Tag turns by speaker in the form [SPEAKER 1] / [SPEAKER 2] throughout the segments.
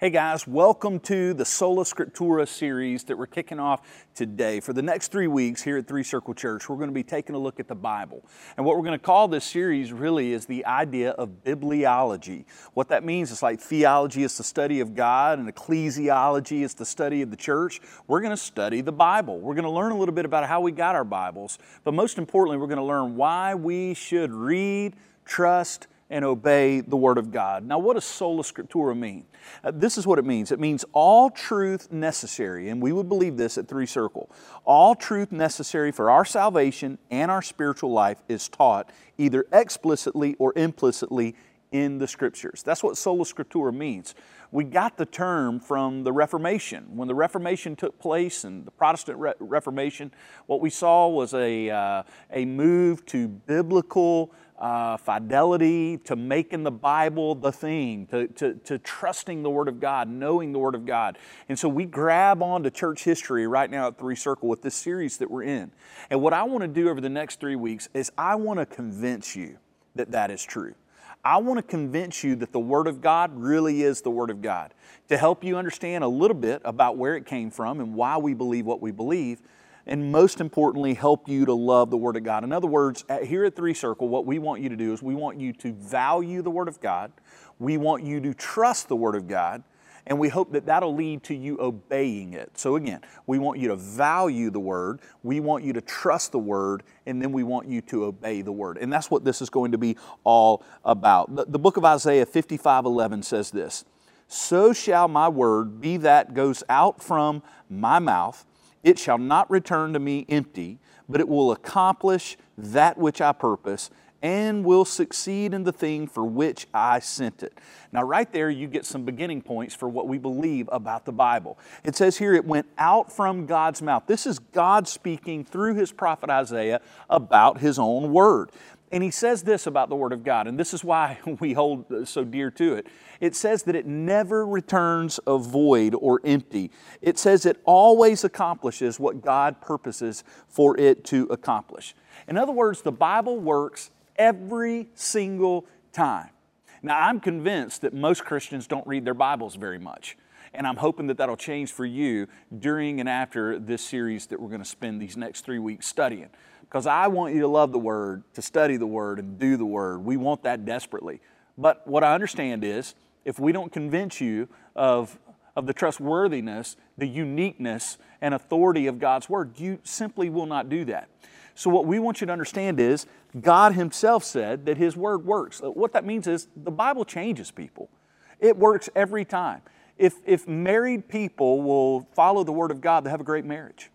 [SPEAKER 1] Hey guys, welcome to the Sola Scriptura series that we're kicking off today. For the next three weeks here at Three Circle Church, we're going to be taking a look at the Bible. And what we're going to call this series really is the idea of bibliology. What that means is like theology is the study of God and ecclesiology is the study of the church. We're going to study the Bible. We're going to learn a little bit about how we got our Bibles, but most importantly, we're going to learn why we should read, trust, and obey the Word of God. Now, what does sola scriptura mean? Uh, this is what it means it means all truth necessary, and we would believe this at Three Circle. All truth necessary for our salvation and our spiritual life is taught either explicitly or implicitly in the Scriptures. That's what sola scriptura means. We got the term from the Reformation. When the Reformation took place and the Protestant Re- Reformation, what we saw was a, uh, a move to biblical uh, fidelity, to making the Bible the thing, to, to, to trusting the Word of God, knowing the Word of God. And so we grab onto church history right now at Three Circle with this series that we're in. And what I want to do over the next three weeks is I want to convince you that that is true. I want to convince you that the Word of God really is the Word of God to help you understand a little bit about where it came from and why we believe what we believe and most importantly, help you to love the Word of God. In other words, here at Three Circle, what we want you to do is we want you to value the Word of God, we want you to trust the Word of God, and we hope that that'll lead to you obeying it. So, again, we want you to value the Word, we want you to trust the Word, and then we want you to obey the Word. And that's what this is going to be all about. The, the book of Isaiah 55 11 says this So shall my word be that goes out from my mouth. It shall not return to me empty, but it will accomplish that which I purpose and will succeed in the thing for which I sent it. Now, right there, you get some beginning points for what we believe about the Bible. It says here it went out from God's mouth. This is God speaking through his prophet Isaiah about his own word. And he says this about the Word of God, and this is why we hold so dear to it. It says that it never returns a void or empty. It says it always accomplishes what God purposes for it to accomplish. In other words, the Bible works every single time. Now, I'm convinced that most Christians don't read their Bibles very much. And I'm hoping that that'll change for you during and after this series that we're going to spend these next three weeks studying because I want you to love the Word, to study the Word, and do the Word. We want that desperately. But what I understand is if we don't convince you of, of the trustworthiness, the uniqueness, and authority of God's Word, you simply will not do that. So, what we want you to understand is God Himself said that His Word works. Uh, what that means is the Bible changes people, it works every time. If, if married people will follow the Word of God, they have a great marriage.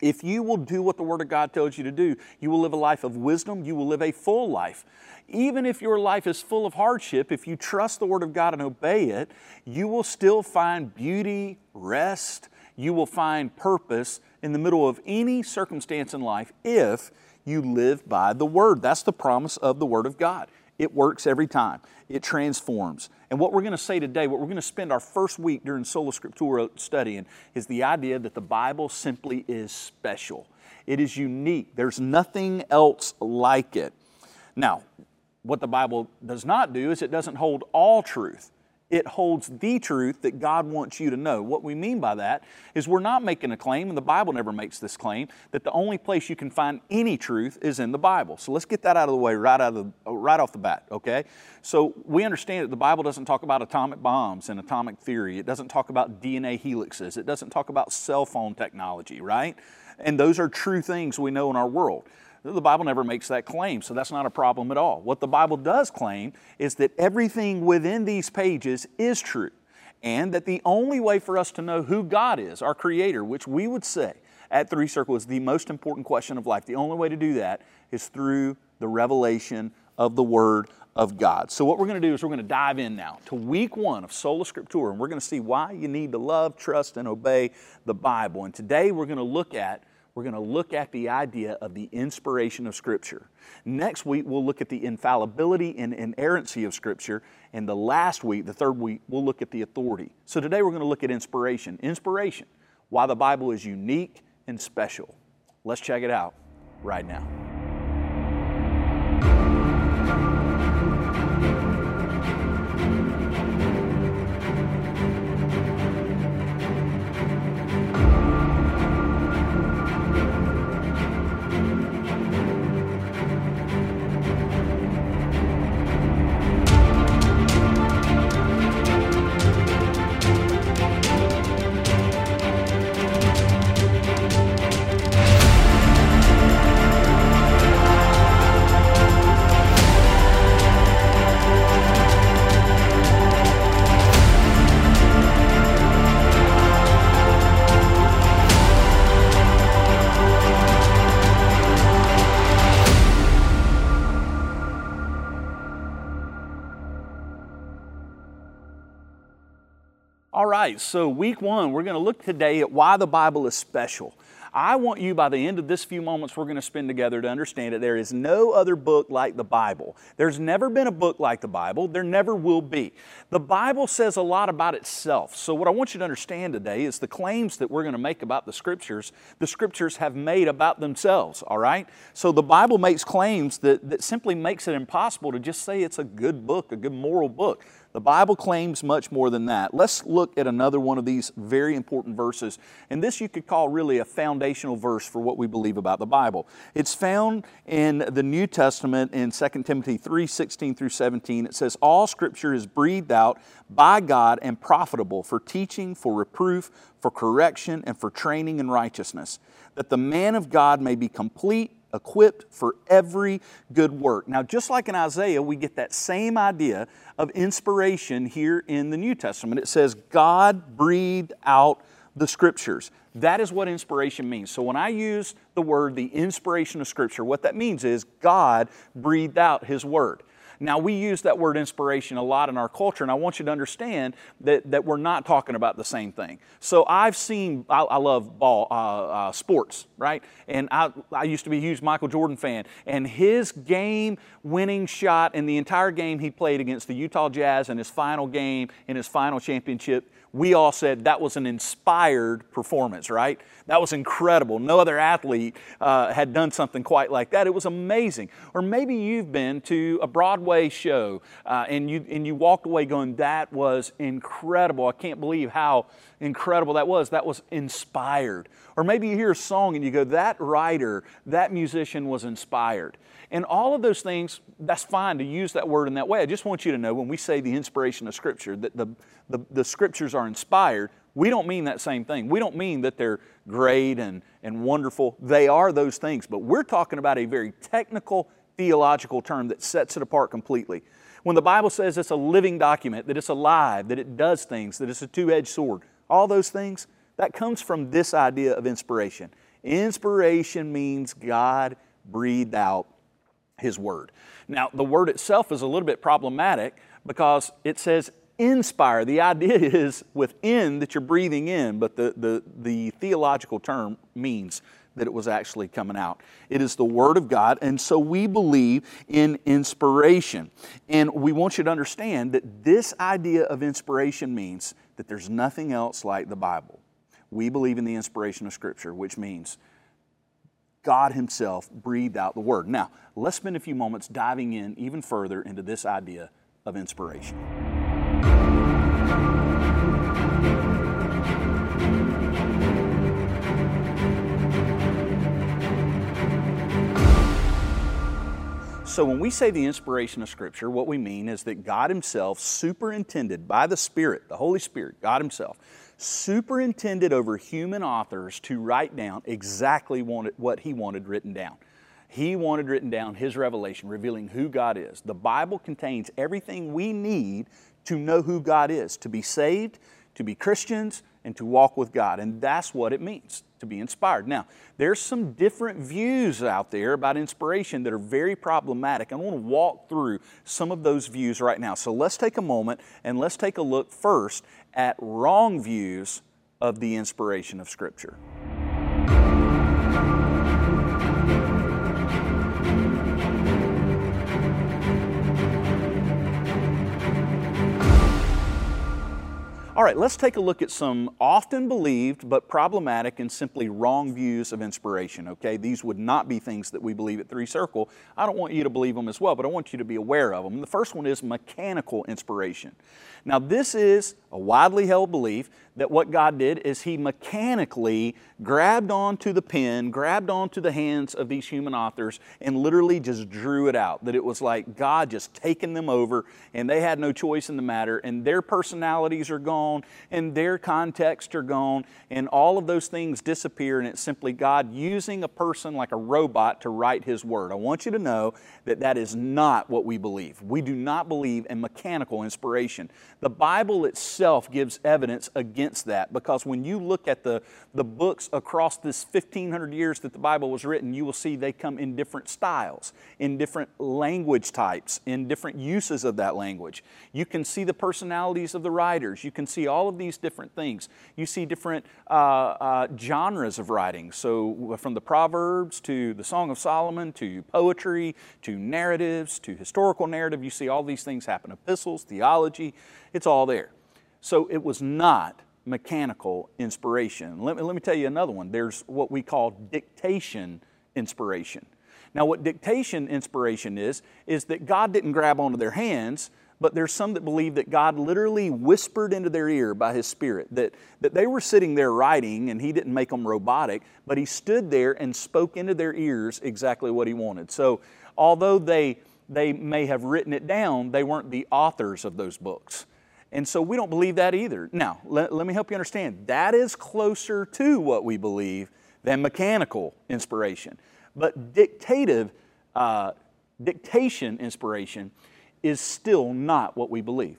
[SPEAKER 1] If you will do what the Word of God tells you to do, you will live a life of wisdom, you will live a full life. Even if your life is full of hardship, if you trust the Word of God and obey it, you will still find beauty, rest, you will find purpose in the middle of any circumstance in life if you live by the Word. That's the promise of the Word of God. It works every time, it transforms. And what we're going to say today, what we're going to spend our first week during Sola Scriptura studying, is the idea that the Bible simply is special. It is unique. There's nothing else like it. Now, what the Bible does not do is it doesn't hold all truth it holds the truth that God wants you to know. What we mean by that is we're not making a claim, and the Bible never makes this claim, that the only place you can find any truth is in the Bible. So let's get that out of the way right, out of the, right off the bat, okay? So we understand that the Bible doesn't talk about atomic bombs and atomic theory. It doesn't talk about DNA helixes. It doesn't talk about cell phone technology, right? And those are true things we know in our world. The Bible never makes that claim, so that's not a problem at all. What the Bible does claim is that everything within these pages is true, and that the only way for us to know who God is, our Creator, which we would say at Three Circle is the most important question of life, the only way to do that is through the revelation of the Word of God. So, what we're going to do is we're going to dive in now to week one of Sola Scriptura, and we're going to see why you need to love, trust, and obey the Bible. And today we're going to look at we're going to look at the idea of the inspiration of Scripture. Next week, we'll look at the infallibility and inerrancy of Scripture. And the last week, the third week, we'll look at the authority. So today, we're going to look at inspiration. Inspiration, why the Bible is unique and special. Let's check it out right now. Right, so week one, we're going to look today at why the Bible is special. I want you, by the end of this few moments we're going to spend together, to understand that there is no other book like the Bible. There's never been a book like the Bible. There never will be. The Bible says a lot about itself. So, what I want you to understand today is the claims that we're going to make about the Scriptures, the Scriptures have made about themselves, all right? So, the Bible makes claims that, that simply makes it impossible to just say it's a good book, a good moral book. The Bible claims much more than that. Let's look at another one of these very important verses. And this you could call really a foundational verse for what we believe about the Bible. It's found in the New Testament in 2 Timothy 3 16 through 17. It says, All scripture is breathed out by God and profitable for teaching, for reproof, for correction, and for training in righteousness, that the man of God may be complete equipped for every good work. Now, just like in Isaiah, we get that same idea of inspiration here in the New Testament. It says, God breathed out the scriptures. That is what inspiration means. So when I use the word the inspiration of scripture, what that means is God breathed out his word. Now, we use that word inspiration a lot in our culture, and I want you to understand that, that we're not talking about the same thing. So, I've seen, I, I love ball, uh, uh, sports, right? And I, I used to be a huge Michael Jordan fan, and his game winning shot in the entire game he played against the Utah Jazz in his final game, in his final championship, we all said that was an inspired performance, right? That was incredible. No other athlete uh, had done something quite like that. It was amazing. Or maybe you've been to a Broadway show uh, and, you, and you walked away going, that was incredible. I can't believe how incredible that was. That was inspired. Or maybe you hear a song and you go, that writer, that musician was inspired. And all of those things, that's fine to use that word in that way. I just want you to know when we say the inspiration of Scripture, that the, the, the Scriptures are inspired, we don't mean that same thing. We don't mean that they're great and, and wonderful. They are those things, but we're talking about a very technical theological term that sets it apart completely. When the Bible says it's a living document, that it's alive, that it does things, that it's a two edged sword, all those things, that comes from this idea of inspiration. Inspiration means God breathed out his word. Now, the word itself is a little bit problematic because it says inspire. The idea is within that you're breathing in, but the, the, the theological term means that it was actually coming out. It is the Word of God, and so we believe in inspiration. And we want you to understand that this idea of inspiration means that there's nothing else like the Bible. We believe in the inspiration of Scripture, which means God Himself breathed out the Word. Now, let's spend a few moments diving in even further into this idea of inspiration. So, when we say the inspiration of Scripture, what we mean is that God Himself superintended by the Spirit, the Holy Spirit, God Himself, superintended over human authors to write down exactly what He wanted written down. He wanted written down His revelation, revealing who God is. The Bible contains everything we need to know who God is, to be saved, to be Christians, and to walk with God. And that's what it means to be inspired. Now, there's some different views out there about inspiration that are very problematic. I want to walk through some of those views right now. So let's take a moment and let's take a look first at wrong views of the inspiration of Scripture. All right, let's take a look at some often believed but problematic and simply wrong views of inspiration, okay? These would not be things that we believe at Three Circle. I don't want you to believe them as well, but I want you to be aware of them. The first one is mechanical inspiration. Now, this is a widely held belief that what God did is He mechanically grabbed onto the pen, grabbed onto the hands of these human authors, and literally just drew it out. That it was like God just taking them over, and they had no choice in the matter, and their personalities are gone, and their context are gone, and all of those things disappear, and it's simply God using a person like a robot to write His Word. I want you to know that that is not what we believe. We do not believe in mechanical inspiration. The Bible itself gives evidence against that because when you look at the, the books across this 1500 years that the Bible was written, you will see they come in different styles, in different language types, in different uses of that language. You can see the personalities of the writers. You can see all of these different things. You see different uh, uh, genres of writing. So, from the Proverbs to the Song of Solomon to poetry to narratives to historical narrative, you see all these things happen epistles, theology, it's all there. So it was not mechanical inspiration. Let me, let me tell you another one. There's what we call dictation inspiration. Now, what dictation inspiration is, is that God didn't grab onto their hands, but there's some that believe that God literally whispered into their ear by His Spirit, that, that they were sitting there writing and He didn't make them robotic, but He stood there and spoke into their ears exactly what He wanted. So, although they, they may have written it down, they weren't the authors of those books. And so we don't believe that either. Now, let, let me help you understand. That is closer to what we believe than mechanical inspiration. But dictative, uh, dictation inspiration is still not what we believe.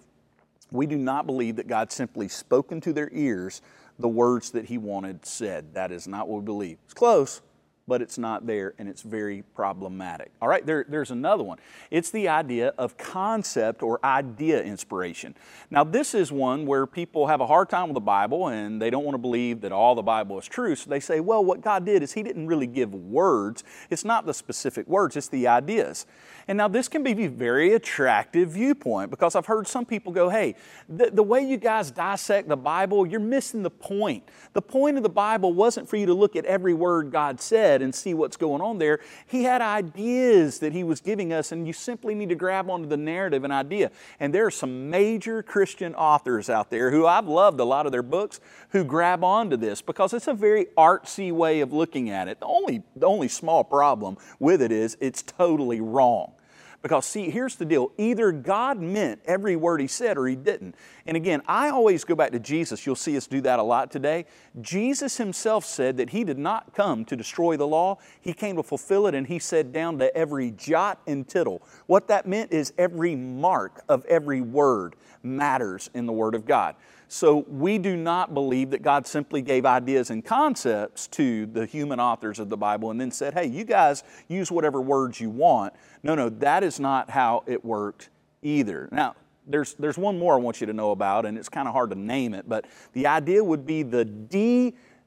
[SPEAKER 1] We do not believe that God simply spoke into their ears the words that He wanted said. That is not what we believe. It's close, but it's not there and it's very problematic. All right, there, there's another one. It's the idea of concept or idea inspiration. Now, this is one where people have a hard time with the Bible and they don't want to believe that all the Bible is true. So they say, well, what God did is He didn't really give words. It's not the specific words, it's the ideas. And now this can be a very attractive viewpoint because I've heard some people go, hey, the, the way you guys dissect the Bible, you're missing the point. The point of the Bible wasn't for you to look at every word God said and see what's going on there. He had ideas that He was giving us, and you simply need to grab onto the narrative and idea. And there are some major Christian authors out there who I've loved a lot of their books who grab onto this because it's a very artsy way of looking at it. The only, the only small problem with it is it's totally wrong. Because, see, here's the deal either God meant every word He said or He didn't. And again, I always go back to Jesus. You'll see us do that a lot today. Jesus Himself said that He did not come to destroy the law, He came to fulfill it, and He said down to every jot and tittle. What that meant is every mark of every word matters in the Word of God. So we do not believe that God simply gave ideas and concepts to the human authors of the Bible and then said, hey, you guys use whatever words you want. No, no, that is not how it worked either. Now, there's, there's one more I want you to know about, and it's kind of hard to name it, but the idea would be the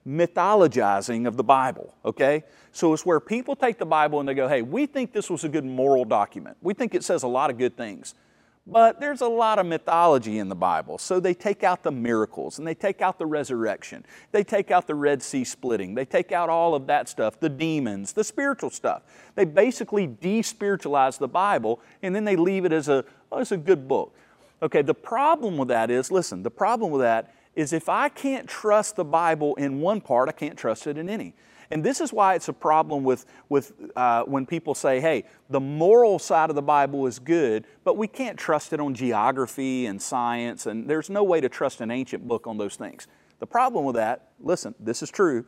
[SPEAKER 1] demythologizing of the Bible, okay? So it's where people take the Bible and they go, hey, we think this was a good moral document. We think it says a lot of good things. But there's a lot of mythology in the Bible. So they take out the miracles and they take out the resurrection. They take out the Red Sea splitting. They take out all of that stuff, the demons, the spiritual stuff. They basically despiritualize the Bible and then they leave it as a, oh, as a good book. Okay, the problem with that is listen, the problem with that is if I can't trust the Bible in one part, I can't trust it in any. And this is why it's a problem with, with uh, when people say, hey, the moral side of the Bible is good, but we can't trust it on geography and science, and there's no way to trust an ancient book on those things. The problem with that, listen, this is true,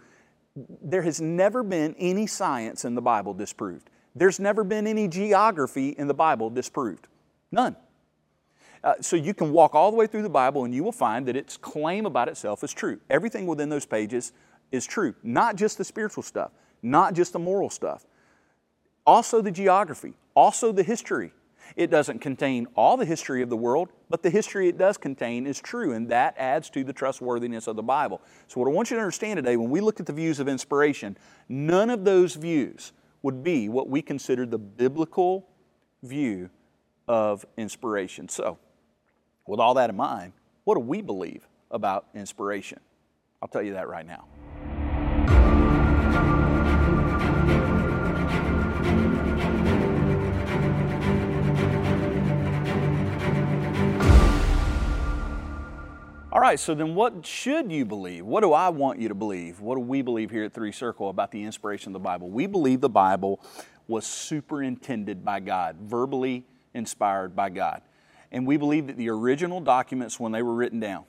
[SPEAKER 1] there has never been any science in the Bible disproved. There's never been any geography in the Bible disproved. None. Uh, so you can walk all the way through the Bible and you will find that its claim about itself is true. Everything within those pages is true. Not just the spiritual stuff, not just the moral stuff, also the geography, also the history. It doesn't contain all the history of the world, but the history it does contain is true, and that adds to the trustworthiness of the Bible. So, what I want you to understand today, when we look at the views of inspiration, none of those views would be what we consider the biblical view of inspiration. So, with all that in mind, what do we believe about inspiration? I'll tell you that right now. All right, so then what should you believe? What do I want you to believe? What do we believe here at Three Circle about the inspiration of the Bible? We believe the Bible was superintended by God, verbally inspired by God. And we believe that the original documents, when they were written down,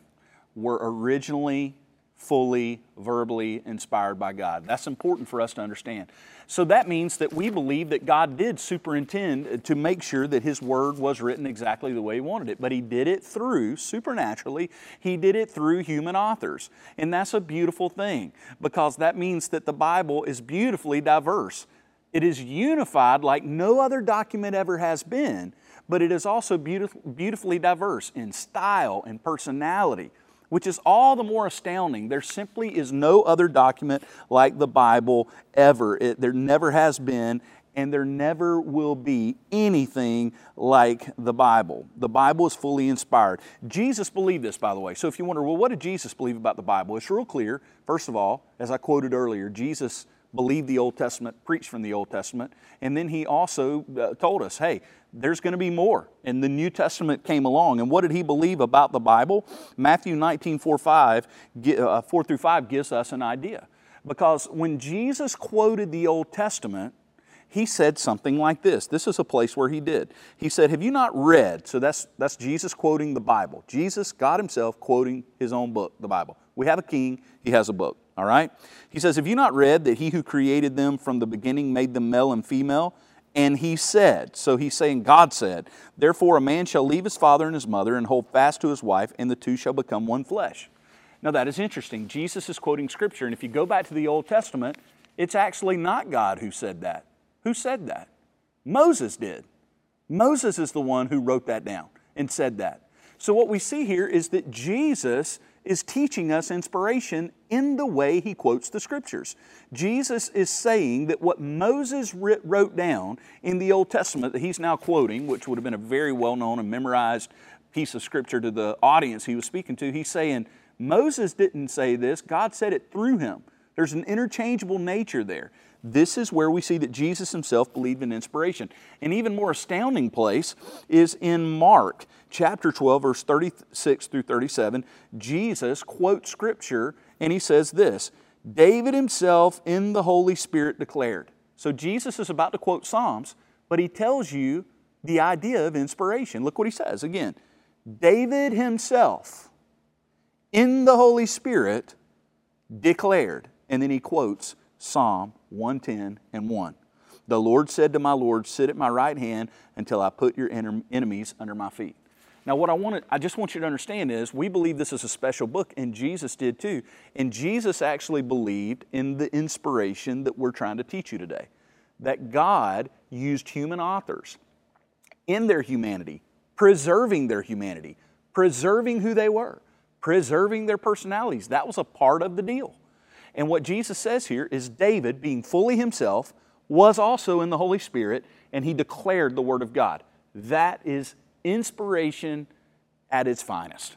[SPEAKER 1] were originally fully verbally inspired by God. That's important for us to understand. So that means that we believe that God did superintend uh, to make sure that His Word was written exactly the way He wanted it. But He did it through, supernaturally, He did it through human authors. And that's a beautiful thing because that means that the Bible is beautifully diverse. It is unified like no other document ever has been, but it is also beautiful, beautifully diverse in style and personality which is all the more astounding. There simply is no other document like the Bible ever. It, there never has been, and there never will be anything like the Bible. The Bible is fully inspired. Jesus believed this, by the way. So if you wonder, well, what did Jesus believe about the Bible? It's real clear. First of all, as I quoted earlier, Jesus believed the Old Testament, preached from the Old Testament, and then he also uh, told us, hey, there's going to be more. And the New Testament came along. And what did he believe about the Bible? Matthew 19, 4, 5, uh, 4 through 5 gives us an idea. Because when Jesus quoted the Old Testament, he said something like this. This is a place where he did. He said, Have you not read? So that's, that's Jesus quoting the Bible. Jesus, God Himself, quoting His own book, the Bible. We have a king, He has a book, all right? He says, Have you not read that He who created them from the beginning made them male and female? And he said, so he's saying God said, Therefore a man shall leave his father and his mother and hold fast to his wife, and the two shall become one flesh. Now that is interesting. Jesus is quoting scripture, and if you go back to the Old Testament, it's actually not God who said that. Who said that? Moses did. Moses is the one who wrote that down and said that. So what we see here is that Jesus is teaching us inspiration in the way he quotes the scriptures. Jesus is saying that what Moses wrote down in the Old Testament that he's now quoting, which would have been a very well known and memorized piece of scripture to the audience he was speaking to, he's saying, Moses didn't say this, God said it through him. There's an interchangeable nature there. This is where we see that Jesus himself believed in inspiration. An even more astounding place is in Mark chapter 12, verse 36 through 37. Jesus quotes scripture and he says this David himself in the Holy Spirit declared. So Jesus is about to quote Psalms, but he tells you the idea of inspiration. Look what he says again. David himself in the Holy Spirit declared. And then he quotes Psalm 110 and 1. The Lord said to my Lord, Sit at my right hand until I put your enemies under my feet. Now, what I want to, I just want you to understand is we believe this is a special book, and Jesus did too. And Jesus actually believed in the inspiration that we're trying to teach you today. That God used human authors in their humanity, preserving their humanity, preserving who they were, preserving their personalities. That was a part of the deal. And what Jesus says here is David, being fully himself, was also in the Holy Spirit, and he declared the Word of God. That is inspiration at its finest.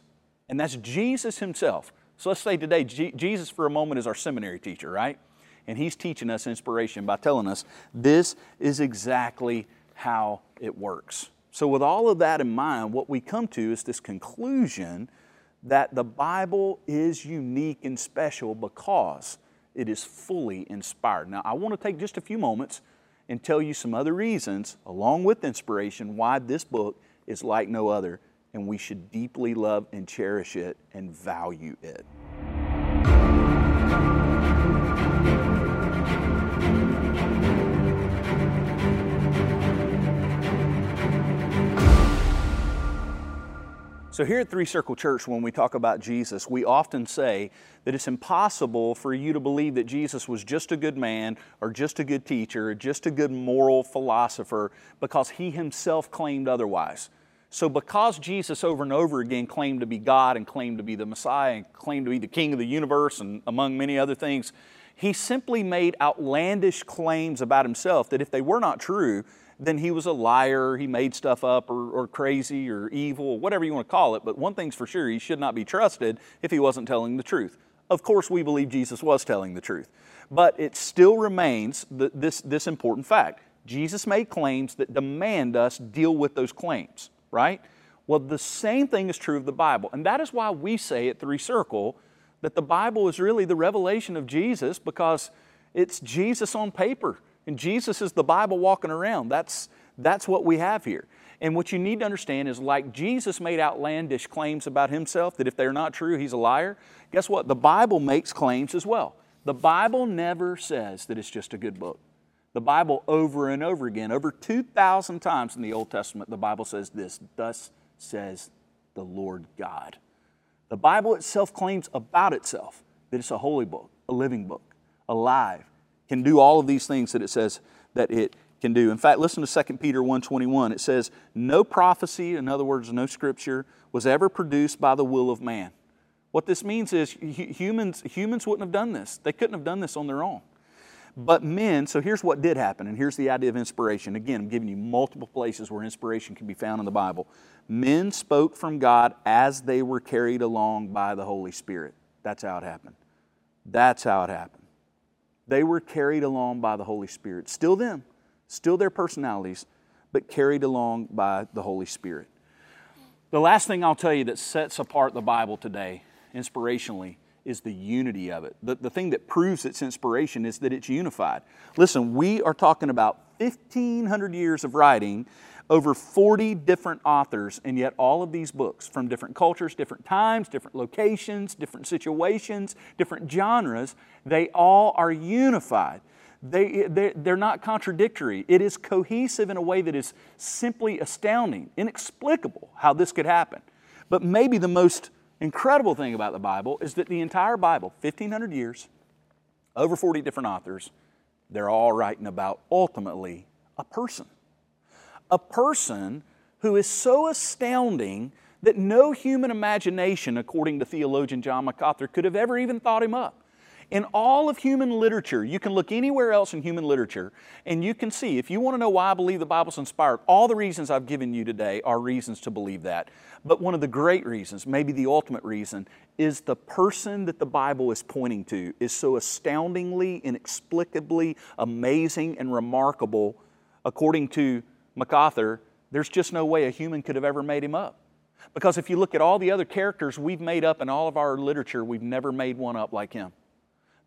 [SPEAKER 1] And that's Jesus himself. So let's say today, G- Jesus for a moment is our seminary teacher, right? And he's teaching us inspiration by telling us this is exactly how it works. So, with all of that in mind, what we come to is this conclusion that the Bible is unique and special because it is fully inspired. Now, I want to take just a few moments and tell you some other reasons, along with inspiration, why this book is like no other, and we should deeply love and cherish it and value it. So, here at Three Circle Church, when we talk about Jesus, we often say that it's impossible for you to believe that Jesus was just a good man, or just a good teacher, or just a good moral philosopher, because he himself claimed otherwise. So, because Jesus over and over again claimed to be God and claimed to be the Messiah and claimed to be the King of the universe, and among many other things, he simply made outlandish claims about himself that if they were not true, then he was a liar, he made stuff up, or, or crazy, or evil, whatever you want to call it. But one thing's for sure, he should not be trusted if he wasn't telling the truth. Of course, we believe Jesus was telling the truth. But it still remains the, this, this important fact Jesus made claims that demand us deal with those claims, right? Well, the same thing is true of the Bible. And that is why we say at Three Circle that the Bible is really the revelation of Jesus because it's Jesus on paper. And Jesus is the Bible walking around. That's, that's what we have here. And what you need to understand is like Jesus made outlandish claims about himself that if they're not true, he's a liar. Guess what? The Bible makes claims as well. The Bible never says that it's just a good book. The Bible, over and over again, over 2,000 times in the Old Testament, the Bible says this Thus says the Lord God. The Bible itself claims about itself that it's a holy book, a living book, alive, can do all of these things that it says that it can do. In fact, listen to 2 Peter 1:21. It says, "No prophecy, in other words, no scripture, was ever produced by the will of man." What this means is humans, humans wouldn't have done this. They couldn't have done this on their own. But men, so here's what did happen, and here's the idea of inspiration. Again, I'm giving you multiple places where inspiration can be found in the Bible. Men spoke from God as they were carried along by the Holy Spirit. That's how it happened. That's how it happened. They were carried along by the Holy Spirit. Still them, still their personalities, but carried along by the Holy Spirit. The last thing I'll tell you that sets apart the Bible today, inspirationally, is the unity of it. The, the thing that proves its inspiration is that it's unified. Listen, we are talking about 1,500 years of writing over 40 different authors, and yet all of these books from different cultures, different times, different locations, different situations, different genres, they all are unified. They, they're not contradictory. It is cohesive in a way that is simply astounding, inexplicable how this could happen. But maybe the most incredible thing about the Bible is that the entire Bible, 1,500 years, over 40 different authors, they're all writing about ultimately a person a person who is so astounding that no human imagination, according to theologian John MacArthur, could have ever even thought him up. In all of human literature, you can look anywhere else in human literature and you can see, if you want to know why I believe the Bible's inspired, all the reasons I've given you today are reasons to believe that. But one of the great reasons, maybe the ultimate reason, is the person that the Bible is pointing to is so astoundingly, inexplicably amazing and remarkable, according to MacArthur, there's just no way a human could have ever made him up. Because if you look at all the other characters we've made up in all of our literature, we've never made one up like him.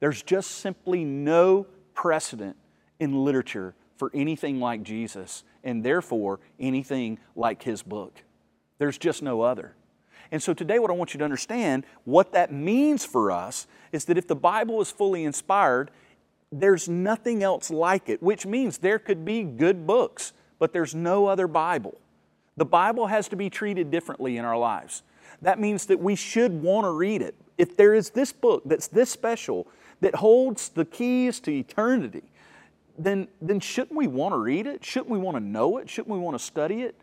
[SPEAKER 1] There's just simply no precedent in literature for anything like Jesus, and therefore anything like his book. There's just no other. And so today, what I want you to understand, what that means for us, is that if the Bible is fully inspired, there's nothing else like it, which means there could be good books but there's no other Bible. The Bible has to be treated differently in our lives. That means that we should want to read it. If there is this book that's this special, that holds the keys to eternity, then, then shouldn't we want to read it? Shouldn't we want to know it? Shouldn't we want to study it?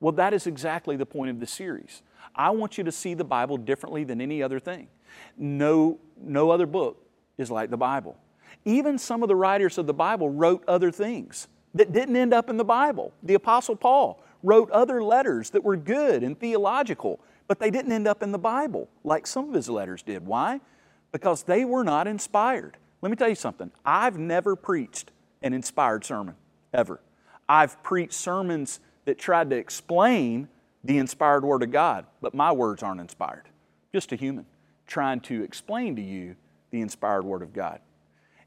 [SPEAKER 1] Well, that is exactly the point of the series. I want you to see the Bible differently than any other thing. No, no other book is like the Bible. Even some of the writers of the Bible wrote other things that didn't end up in the Bible. The Apostle Paul wrote other letters that were good and theological, but they didn't end up in the Bible like some of his letters did. Why? Because they were not inspired. Let me tell you something. I've never preached an inspired sermon, ever. I've preached sermons that tried to explain the inspired Word of God, but my words aren't inspired. Just a human trying to explain to you the inspired Word of God.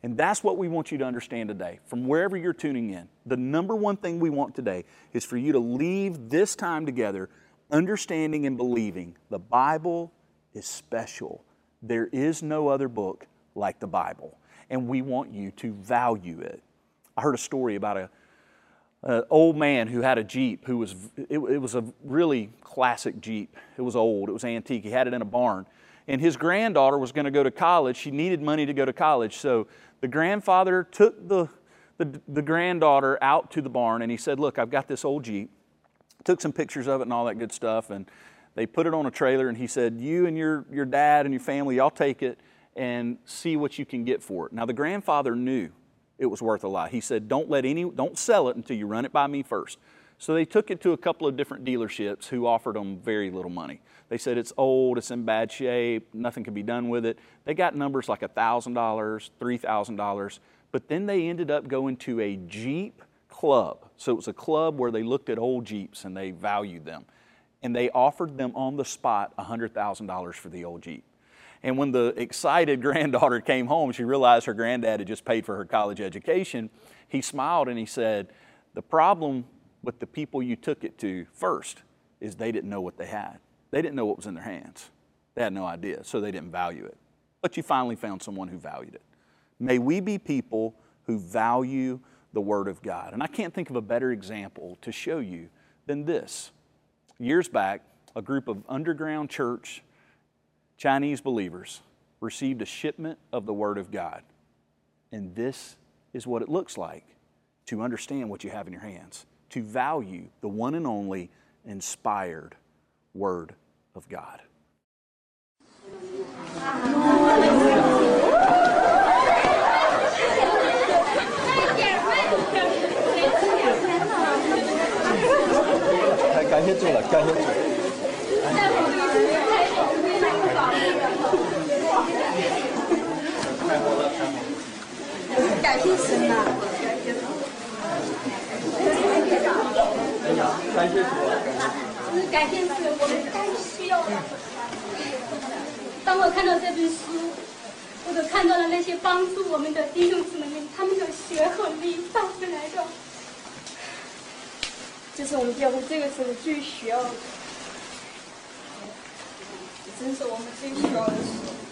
[SPEAKER 1] And that's what we want you to understand today, from wherever you're tuning in. The number one thing we want today is for you to leave this time together understanding and believing the Bible is special. There is no other book like the Bible, and we want you to value it. I heard a story about a an old man who had a Jeep who was, it, it was a really classic Jeep. It was old, it was antique. He had it in a barn. And his granddaughter was going to go to college. She needed money to go to college. So the grandfather took the, the, the, granddaughter out to the barn and he said, Look, I've got this old Jeep. Took some pictures of it and all that good stuff. And they put it on a trailer and he said, You and your, your dad and your family, y'all take it and see what you can get for it. Now, the grandfather knew it was worth a lot. He said, Don't let any, don't sell it until you run it by me first. So they took it to a couple of different dealerships who offered them very little money. They said it's old, it's in bad shape, nothing can be done with it. They got numbers like $1,000, $3,000, but then they ended up going to a Jeep club. So it was a club where they looked at old Jeeps and they valued them. And they offered them on the spot $100,000 for the old Jeep. And when the excited granddaughter came home, she realized her granddad had just paid for her college education. He smiled and he said, The problem with the people you took it to first is they didn't know what they had. They didn't know what was in their hands. They had no idea, so they didn't value it. But you finally found someone who valued it. May we be people who value the Word of God. And I can't think of a better example to show you than this. Years back, a group of underground church Chinese believers received a shipment of the Word of God. And this is what it looks like to understand what you have in your hands, to value the one and only inspired Word of God.
[SPEAKER 2] 谢主了，感谢主。
[SPEAKER 3] 感谢神啊！
[SPEAKER 2] 感谢主。
[SPEAKER 3] 改变是我们该需要了。当我看到这本书，或者看到了那些帮助我们的弟兄姊妹们，他们的血和力到处来的，这是我们教会这个时候最需要的，真是我们最需要的时候。